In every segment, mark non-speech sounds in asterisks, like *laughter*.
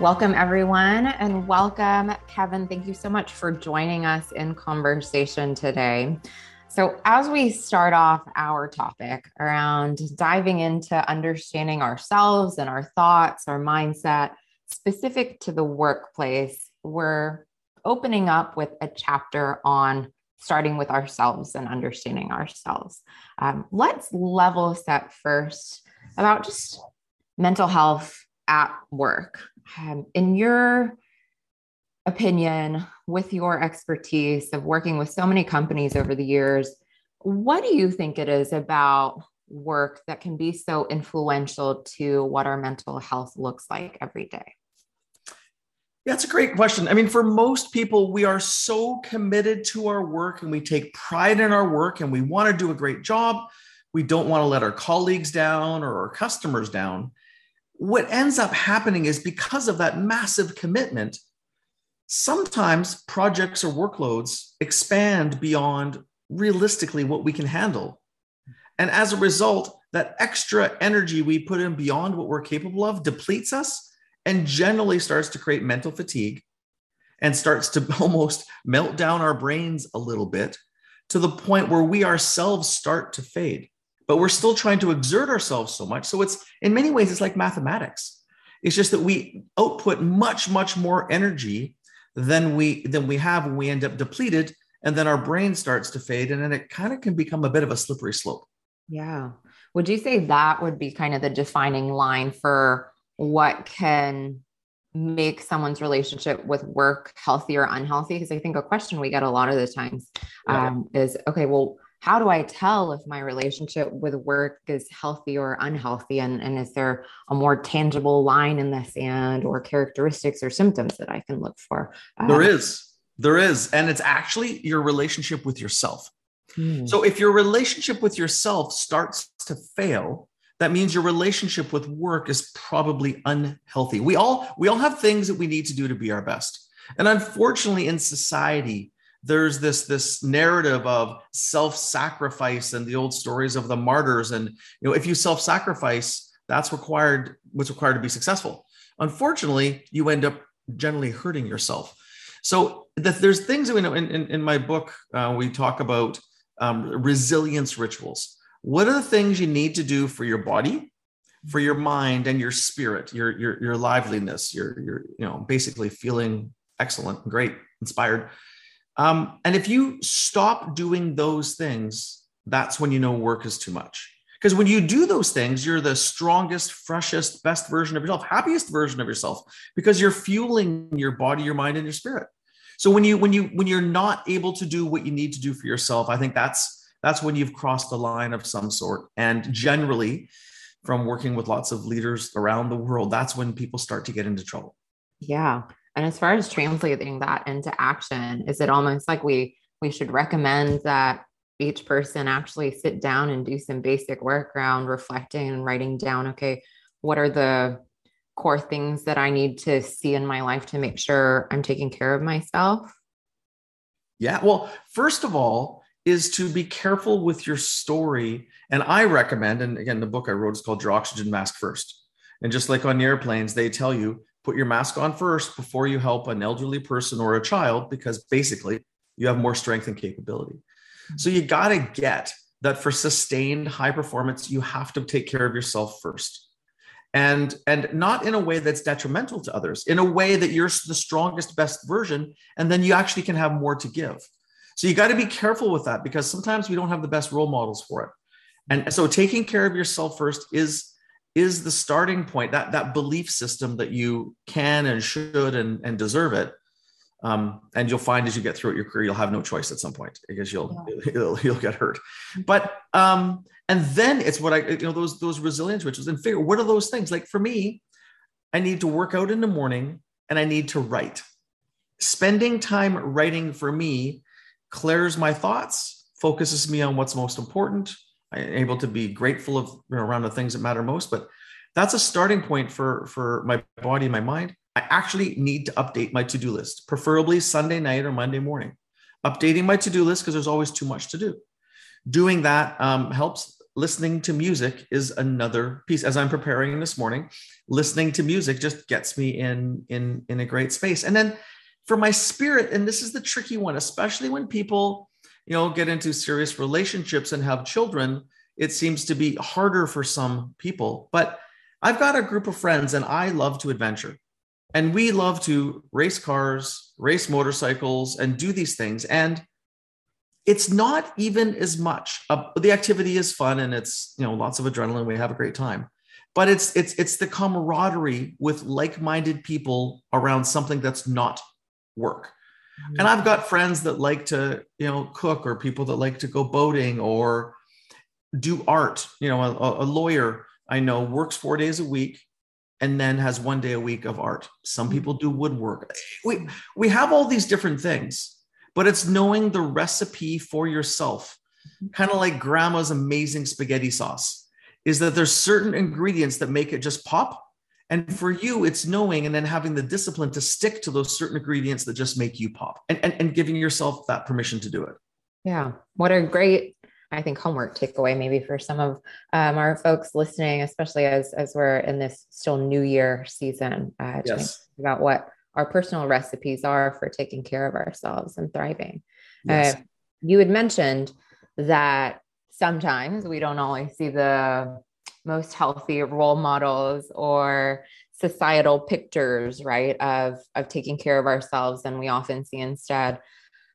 Welcome, everyone, and welcome, Kevin. Thank you so much for joining us in conversation today. So, as we start off our topic around diving into understanding ourselves and our thoughts, our mindset specific to the workplace, we're opening up with a chapter on starting with ourselves and understanding ourselves. Um, let's level set first about just mental health at work. Um, in your opinion, with your expertise of working with so many companies over the years, what do you think it is about work that can be so influential to what our mental health looks like every day? It's a great question. I mean, for most people, we are so committed to our work and we take pride in our work and we want to do a great job. We don't want to let our colleagues down or our customers down. What ends up happening is because of that massive commitment, sometimes projects or workloads expand beyond realistically what we can handle. And as a result, that extra energy we put in beyond what we're capable of depletes us and generally starts to create mental fatigue and starts to *laughs* almost melt down our brains a little bit to the point where we ourselves start to fade. But we're still trying to exert ourselves so much. So it's in many ways, it's like mathematics. It's just that we output much, much more energy than we than we have when we end up depleted and then our brain starts to fade and then it kind of can become a bit of a slippery slope yeah would you say that would be kind of the defining line for what can make someone's relationship with work healthy or unhealthy because i think a question we get a lot of the times um, yeah. is okay well how do I tell if my relationship with work is healthy or unhealthy? And, and is there a more tangible line in the sand or characteristics or symptoms that I can look for? Uh, there is. There is. And it's actually your relationship with yourself. Hmm. So if your relationship with yourself starts to fail, that means your relationship with work is probably unhealthy. We all we all have things that we need to do to be our best. And unfortunately in society, there's this this narrative of self-sacrifice and the old stories of the martyrs. And you know if you self-sacrifice that's required what's required to be successful. Unfortunately you end up generally hurting yourself. So that there's things that we know in, in, in my book uh, we talk about um, resilience rituals. What are the things you need to do for your body for your mind and your spirit your your, your liveliness your your you know basically feeling excellent great inspired um, and if you stop doing those things, that's when you know work is too much. Because when you do those things, you're the strongest, freshest, best version of yourself, happiest version of yourself, because you're fueling your body, your mind, and your spirit. So when you when you when you're not able to do what you need to do for yourself, I think that's that's when you've crossed a line of some sort. And generally, from working with lots of leaders around the world, that's when people start to get into trouble. Yeah. And as far as translating that into action, is it almost like we we should recommend that each person actually sit down and do some basic work around reflecting and writing down, okay, what are the core things that I need to see in my life to make sure I'm taking care of myself? Yeah. Well, first of all, is to be careful with your story. And I recommend, and again, the book I wrote is called Your Oxygen Mask First. And just like on airplanes, they tell you put your mask on first before you help an elderly person or a child, because basically you have more strength and capability. So you got to get that for sustained high performance, you have to take care of yourself first. And, and not in a way that's detrimental to others, in a way that you're the strongest, best version, and then you actually can have more to give. So you got to be careful with that because sometimes we don't have the best role models for it. And so taking care of yourself first is is the starting point that that belief system that you can and should and, and deserve it. Um, and you'll find as you get through your career you'll have no choice at some point because you'll yeah. *laughs* you'll, you'll, get hurt. But um, and then it's what i you know those those resilience rituals and figure what are those things? Like for me i need to work out in the morning and i need to write. Spending time writing for me clears my thoughts focuses me on what's most important I'm able to be grateful of you know, around the things that matter most. But that's a starting point for for my body and my mind. I actually need to update my to do list, preferably Sunday night or Monday morning. Updating my to do list because there's always too much to do. Doing that um, helps listening to music is another piece as i'm preparing this morning listening to music just gets me in in in a great space and then for my spirit and this is the tricky one especially when people you know get into serious relationships and have children it seems to be harder for some people. But i've got a group of friends and i love to adventure. And we love to race cars race motorcycles and do these things. And it's not even as much. Uh, the activity is fun and it's you know lots of adrenaline. We have a great time. But it's it's it's the camaraderie with like-minded people around something that's not work mm-hmm. and i've got friends that like to you know cook or people that like to go boating or do art you know a, a lawyer i know works four days a week and then has one day a week of art some mm-hmm. people do woodwork we we have all these different things but it's knowing the recipe for yourself. Kind of like grandma's amazing spaghetti sauce is that there's certain ingredients that make it just pop. And for you, it's knowing and then having the discipline to stick to those certain ingredients that just make you pop and, and, and giving yourself that permission to do it. Yeah. What a great, I think, homework takeaway maybe for some of um, our folks listening, especially as, as we're in this still new year season, uh, yes. about what our personal recipes are for taking care of ourselves and thriving. Yes. Uh, you had mentioned that sometimes we don't always see the most healthy role models or societal pictures right of of taking care of ourselves. And we often see instead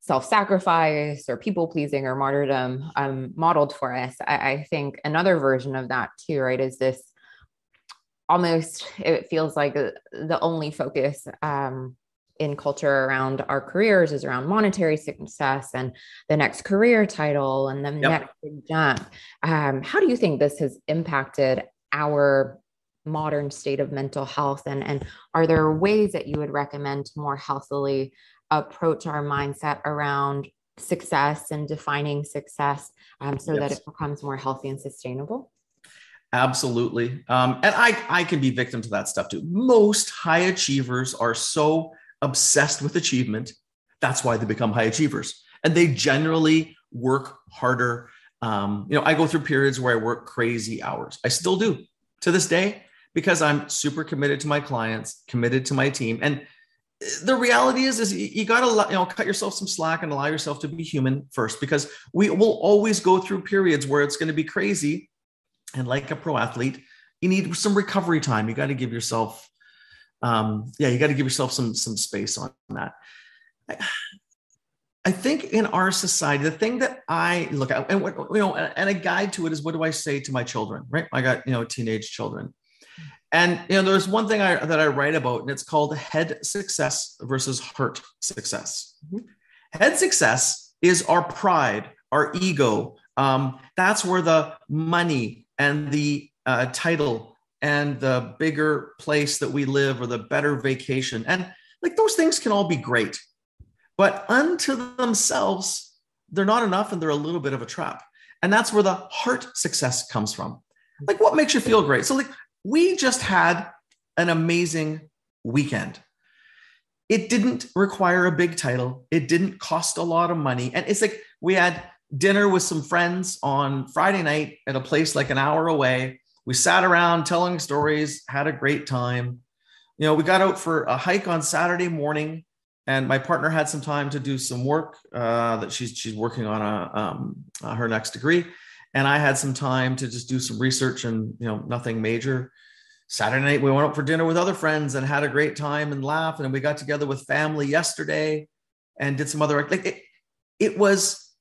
self-sacrifice or people pleasing or martyrdom um, modeled for us. I, I think another version of that too right is this almost it feels like the only focus um, in culture around our careers is around monetary success and the next career title and the yep. next big jump. Um, how do you think this has impacted our modern state of mental health? And, and are there ways that you would recommend to more healthily approach our mindset around success and defining success um, so yes. that it becomes more healthy and sustainable? Absolutely. Um, and I, I can be victim to that stuff too. Most high achievers are so obsessed with achievement. That's why they become high achievers. And they generally work harder. Um, you know, I go through periods where I work crazy hours. I still do to this day because I'm super committed to my clients, committed to my team. And the reality is, is you got to you know cut yourself some slack and allow yourself to be human first, because we will always go through periods where it's going to be crazy and like a pro athlete, you need some recovery time. You got to give yourself, um, yeah, you got to give yourself some some space on that. I, I think in our society, the thing that I look at, and what, you know, and a guide to it is what do I say to my children? Right, I got you know teenage children, and you know there's one thing I, that I write about, and it's called head success versus heart success. Mm-hmm. Head success is our pride, our ego. Um, that's where the money, and the uh, title and the bigger place that we live or the better vacation. And like those things can all be great, but unto themselves, they're not enough and they're a little bit of a trap. And that's where the heart success comes from. Like what makes you feel great? So, like, we just had an amazing weekend. It didn't require a big title, it didn't cost a lot of money. And it's like we had dinner with some friends on Friday night at a place like an hour away. We sat around telling stories, had a great time. You know, we got out for a hike on Saturday morning, and my partner had some time to do some work uh, that she's she's working on a, um, uh, her next degree, and I had some time to just do some research and you know nothing major. Saturday night we went out for dinner with other friends and had a great time and laughed, and we got together with family yesterday and did some other like it. It was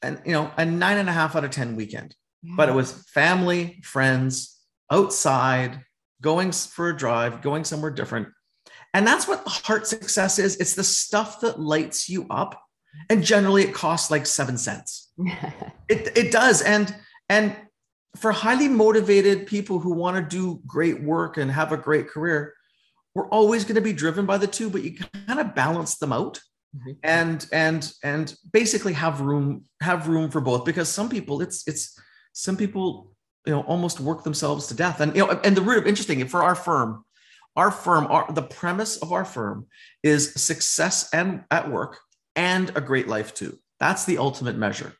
and you know a nine and a half out of ten weekend yeah. but it was family friends outside going for a drive going somewhere different. And that's what heart success is. It's the stuff that lights you up. And generally it costs like seven cents. *laughs* It, it does. And and for highly motivated people who want to do great work and have a great career we're always going to be driven by the two but you kind of balance them out mm-hmm. and and and basically have room have room for both. Because some people it's it's some people you know almost work themselves to death and you know and the root of interesting for our firm our firm our, the premise of our firm is success and at work and a great life too that's the ultimate measure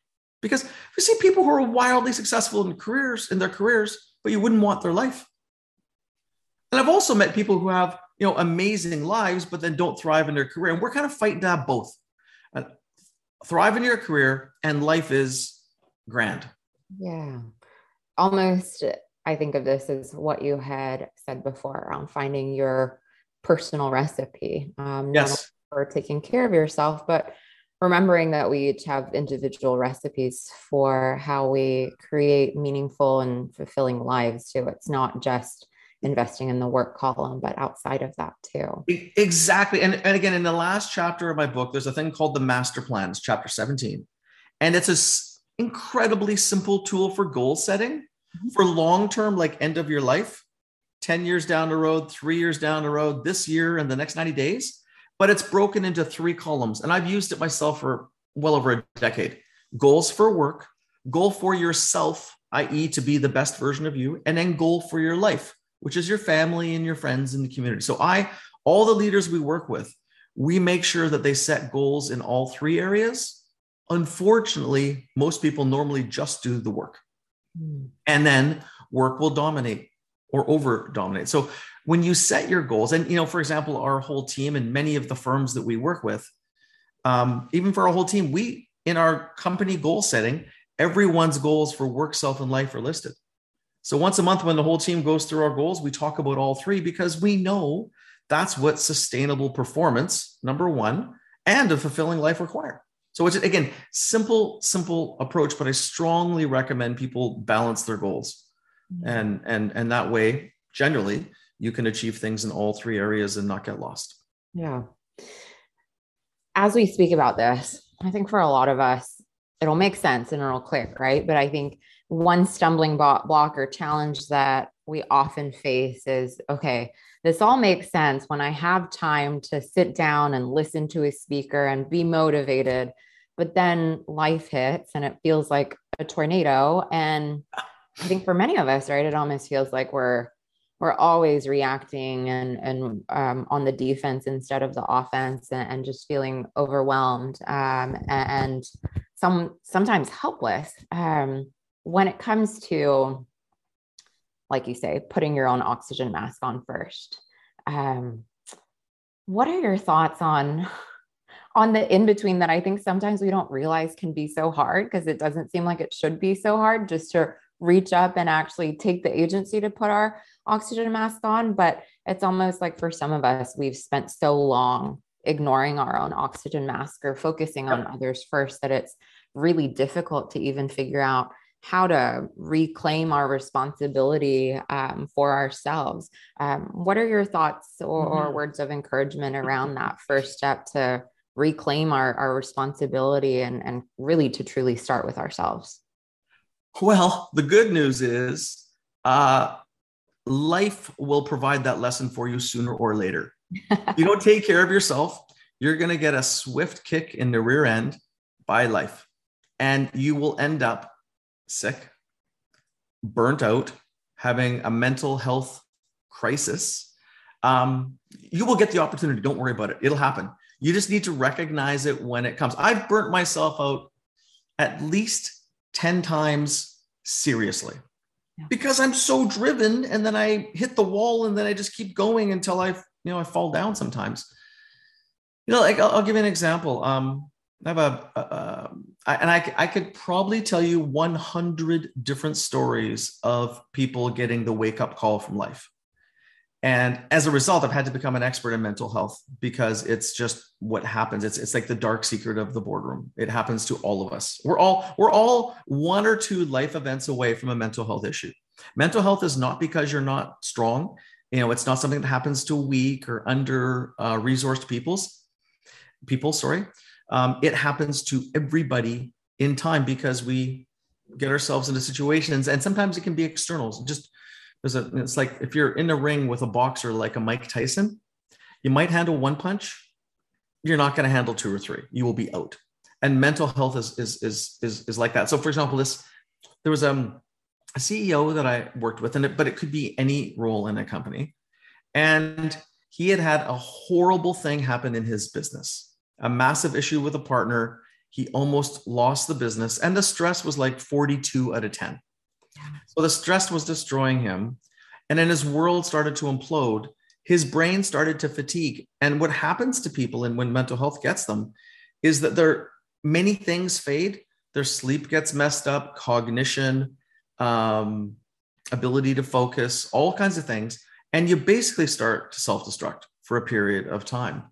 Because we see people who are wildly successful in careers in their careers, but you wouldn't want their life. And I've also met people who have you know amazing lives, but then don't thrive in their career. And we're kind of fighting to have both. Uh, thrive in your career and life is grand. Yeah. Almost I think of this as what you had said before around finding your personal recipe. Um, yes. for taking care of yourself, but remembering that we each have individual recipes for how we create meaningful and fulfilling lives too. It's not just investing in the work column, but outside of that too. Exactly. And, and again, in the last chapter of my book, there's a thing called the master plans, chapter 17. And it's an incredibly simple tool for goal setting mm-hmm. for long term, like end of your life, 10 years down the road, three years down the road, this year, and the next 90 days but it's broken into three columns. And I've used it myself for well over a decade goals for work, goal for yourself, i.e., to be the best version of you, and then goal for your life, which is your family and your friends in the community. So, I, all the leaders we work with, we make sure that they set goals in all three areas. Unfortunately, most people normally just do the work. Mm. And then work will dominate or over dominate. So when you set your goals, and you know, for example, our whole team and many of the firms that we work with, um, even for our whole team, we in our company goal setting, everyone's goals for work, self, and life are listed. So once a month, when the whole team goes through our goals, we talk about all three because we know that's what sustainable performance, number one, and a fulfilling life require. So it's again simple, simple approach, but I strongly recommend people balance their goals, mm-hmm. and and and that way, generally, you can achieve things in all three areas and not get lost. Yeah. As we speak about this, I think for a lot of us, it'll make sense and it'll click, right? But I think one stumbling block or challenge that we often face is okay, this all makes sense when I have time to sit down and listen to a speaker and be motivated. But then life hits and it feels like a tornado. And I think for many of us, right, it almost feels like we're we're always reacting and and um, on the defense instead of the offense and, and just feeling overwhelmed um, and some sometimes helpless um, when it comes to like you say putting your own oxygen mask on first um, what are your thoughts on on the in between that i think sometimes we don't realize can be so hard because it doesn't seem like it should be so hard just to reach up and actually take the agency to put our oxygen mask on, but it's almost like for some of us, we've spent so long ignoring our own oxygen mask or focusing on others first that it's really difficult to even figure out how to reclaim our responsibility um, for ourselves. Um, what are your thoughts or, mm-hmm. or, words of encouragement around that first step to reclaim our, our responsibility and, and really to truly start with ourselves? Well, the good news is uh, life will provide that lesson for you sooner or later. *laughs* you don't take care of yourself, you're going to get a swift kick in the rear end by life. And you will end up sick, burnt out, having a mental health crisis. Um, you will get the opportunity. Don't worry about it. It'll happen. You just need to recognize it when it comes. I've burnt myself out at least 10 times seriously because I'm so driven and then I hit the wall and then I just keep going until I, you know, I fall down sometimes. You know, like I'll, I'll give you an example. Um, I have a, a I, and I, I could probably tell you 100 different stories of people getting the wake up call from life. And as a result, I've had to become an expert in mental health because it's just what happens. It's, it's like the dark secret of the boardroom. It happens to all of us. We're all we're all one or two life events away from a mental health issue. Mental health is not because you're not strong. You know, it's not something that happens to weak or under uh, resourced people's people. Sorry, um, it happens to everybody in time because we get ourselves into situations, and sometimes it can be externals. Just there's a it's like if you're in a ring with a boxer like a Mike Tyson, you might handle one punch, you're not going to handle two or three. You will be out. And mental health is is is is, is like that. So for example, this there was um, a CEO that I worked with, and it, but it could be any role in a company, and he had had a horrible thing happen in his business, a massive issue with a partner. he almost lost the business and the stress was like 42 out of 10 so the stress was destroying him. And then his world started to implode. His brain started to fatigue. And what happens to people and when mental health gets them is that their many things fade. Their sleep gets messed up cognition um, ability to focus all kinds of things. And you basically start to self-destruct for a period of time.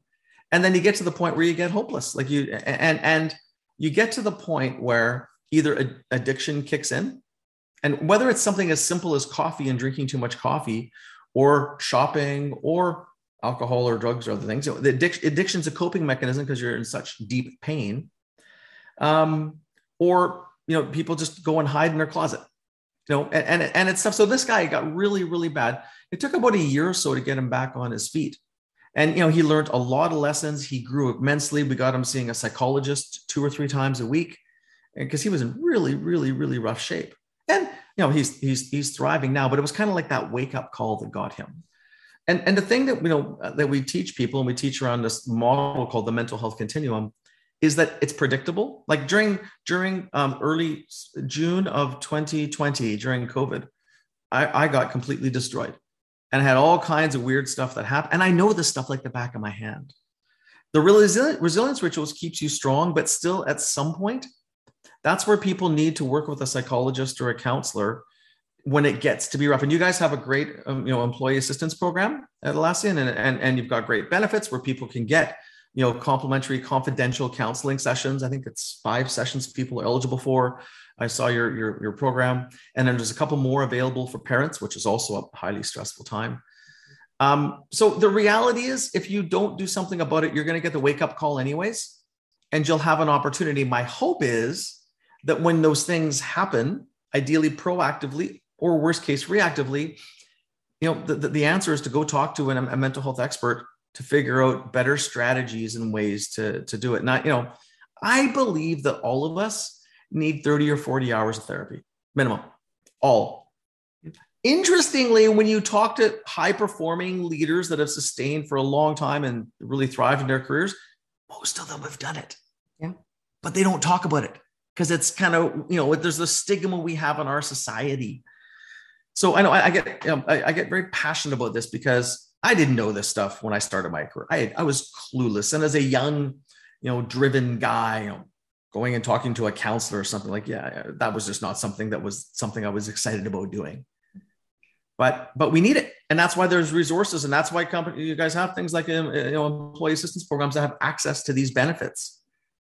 And then you get to the point where you get hopeless. Like you and and you get to the point where either addiction kicks in and whether it's something as simple as coffee and drinking too much coffee or shopping or alcohol or drugs or other things you know, the addiction addiction's a coping mechanism because you're in such deep pain. Um, or you know people just go and hide in their closet you know and, and and it's stuff. So this guy got really really bad. It took about a year or so to get him back on his feet. And you know he learned a lot of lessons. He grew immensely. We got him seeing a psychologist two or three times a week because he was in really really really rough shape you know he's he's he's thriving now but it was kind of like that wake up call that got him and and the thing that you know that we teach people and we teach around this model called the mental health continuum is that it's predictable like during during um, early june of 2020 during covid I, I got completely destroyed and had all kinds of weird stuff that happened. And I know this stuff like the back of my hand. The resilience rituals keeps you strong, but still at some point, that's where people need to work with a psychologist or a counselor when it gets to be rough. And you guys have a great, um, you know, employee assistance program at Atlassian, and, and, and you've got great benefits where people can get, you know, complimentary confidential counseling sessions. I think it's five sessions people are eligible for. I saw your, your, your program. And then there's a couple more available for parents, which is also a highly stressful time. Um, so the reality is, if you don't do something about it, you're going to get the wake up call anyways, and you'll have an opportunity. My hope is that when those things happen, ideally proactively or worst case reactively, you know, the, the, the answer is to go talk to an, a mental health expert to figure out better strategies and ways to, to do it. Not, you know, I believe that all of us need 30 or 40 hours of therapy minimum all. Interestingly when you talk to high performing leaders that have sustained for a long time and really thrived in their careers most of them have done it. Yeah. But they don't talk about it because it's kind of you know there's the stigma we have in our society. So i know i, I get you know, I, I, get very passionate about this because i didn't know this stuff when i started my career. I, I was clueless. And as a young you know driven guy you know going and talking to a counselor or something like yeah that was just not something that was something i was excited about doing. But but we need it. And that's why there's resources. And that's why company you guys have things like um, you know employee assistance programs that have access to these benefits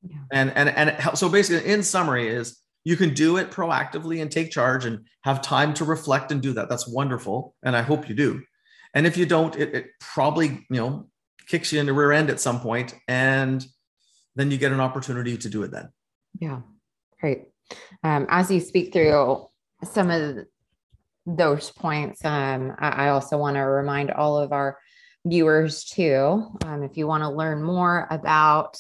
yeah. and and and so basically in summary is you can do it proactively and take charge and have time to reflect and do that that's wonderful and i hope you do and if you don't it, it probably you know kicks you in the rear end at some point and then you get an opportunity to do it then. Yeah, great. Um, as you speak through some of those points, um, I, also want to remind all of our viewers too, um, if you want to learn more about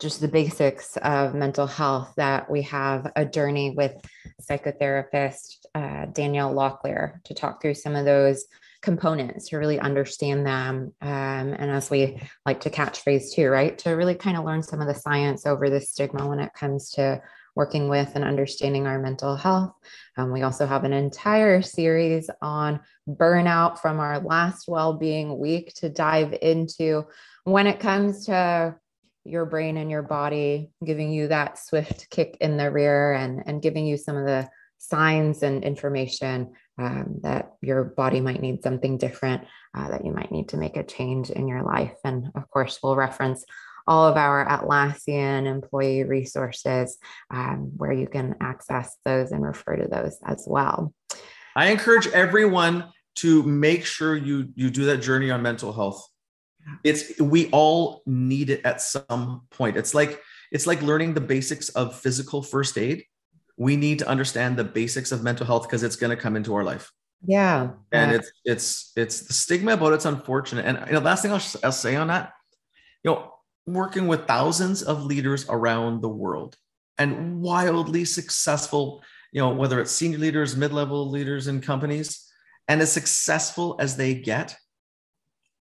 just the basics of mental health, that we have a journey with psychotherapist uh, Danielle Locklear to talk through some of those components to really understand them. Um, and as we like to catchphrase too, right? To really kind of learn some of the science over the stigma when it comes to working with and understanding our mental health. Um, we also have an entire series on burnout from our last well-being week to dive into when it comes to your brain and your body giving you that swift kick in the rear and, and giving you some of the signs and information um, that your body might need something different, uh, that you might need to make a change in your life. And of course, we'll reference all of our Atlassian employee resources um, where you can access those and refer to those as well. I encourage everyone to make sure you you do that journey on mental health. It's we all need it at some point. It's like it's like learning the basics of physical first aid. We need to understand the basics of mental health because it's going to come into our life. Yeah. And it's it's it's the stigma about it's unfortunate. And you know last thing I'll, I'll say on that you know working with thousands of leaders around the world and wildly successful you know whether it's senior leaders mid-level leaders in companies and as successful as they get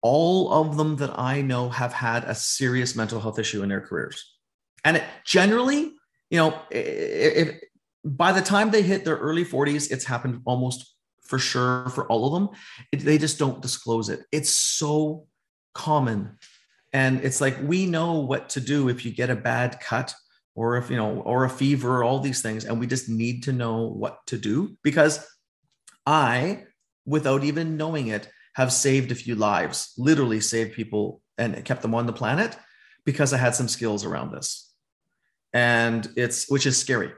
all of them that i know have had a serious mental health issue in their careers And it generally, you know, if, by the time they hit their early 40s, it's happened almost for sure for all of them. It, they just don't disclose it. It's so common. And it's like we know what to do if you get a bad cut or if, you know, or a fever, or all these things. And we just need to know what to do because I, without even knowing it, have saved a few lives, literally saved people and kept them on the planet because I had some skills around this. And it's, which is scary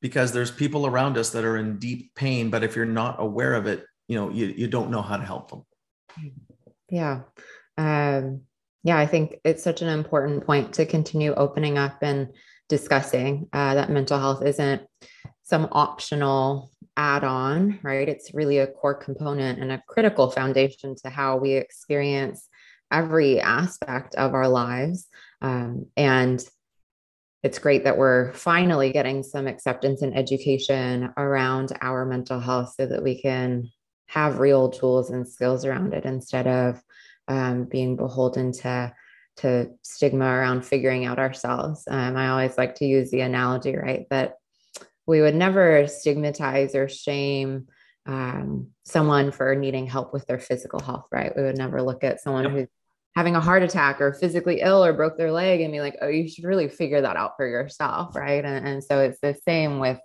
because there's people around us that are in deep pain, but if you're not aware of it, you know, you, you don't know how to help them. Yeah. Um, yeah, I think it's such an important point to continue opening up and discussing uh, that mental health isn't some optional add on, right? It's really a core component and a critical foundation to how we experience every aspect of our lives. Um, and it's great that we're finally getting some acceptance and education around our mental health so that we can have real tools and skills around it instead of um, being beholden to to stigma around figuring out ourselves. Um, I always like to use the analogy, right, that we would never stigmatize or shame um, someone for needing help with their physical health, right? We would never look at someone yep. who's having a heart attack or physically ill or broke their leg and be like, oh, you should really figure that out for yourself, right? And, and so it's the same with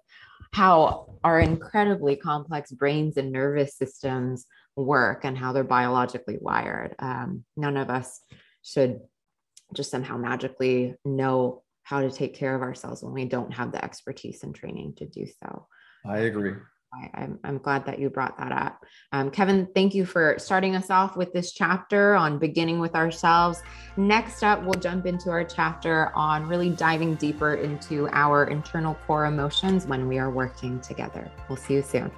how our incredibly complex brains and nervous systems work and how they're biologically wired. Um, none of us should just somehow magically know how to take care of ourselves when we don't have the expertise and training to do so. I agree. I, am I'm glad that you brought that up. Um, Kevin, thank you for starting us off with this chapter on beginning with ourselves. Next up, we'll jump into our chapter on really diving deeper into our internal core emotions when we are working together. We'll see you soon.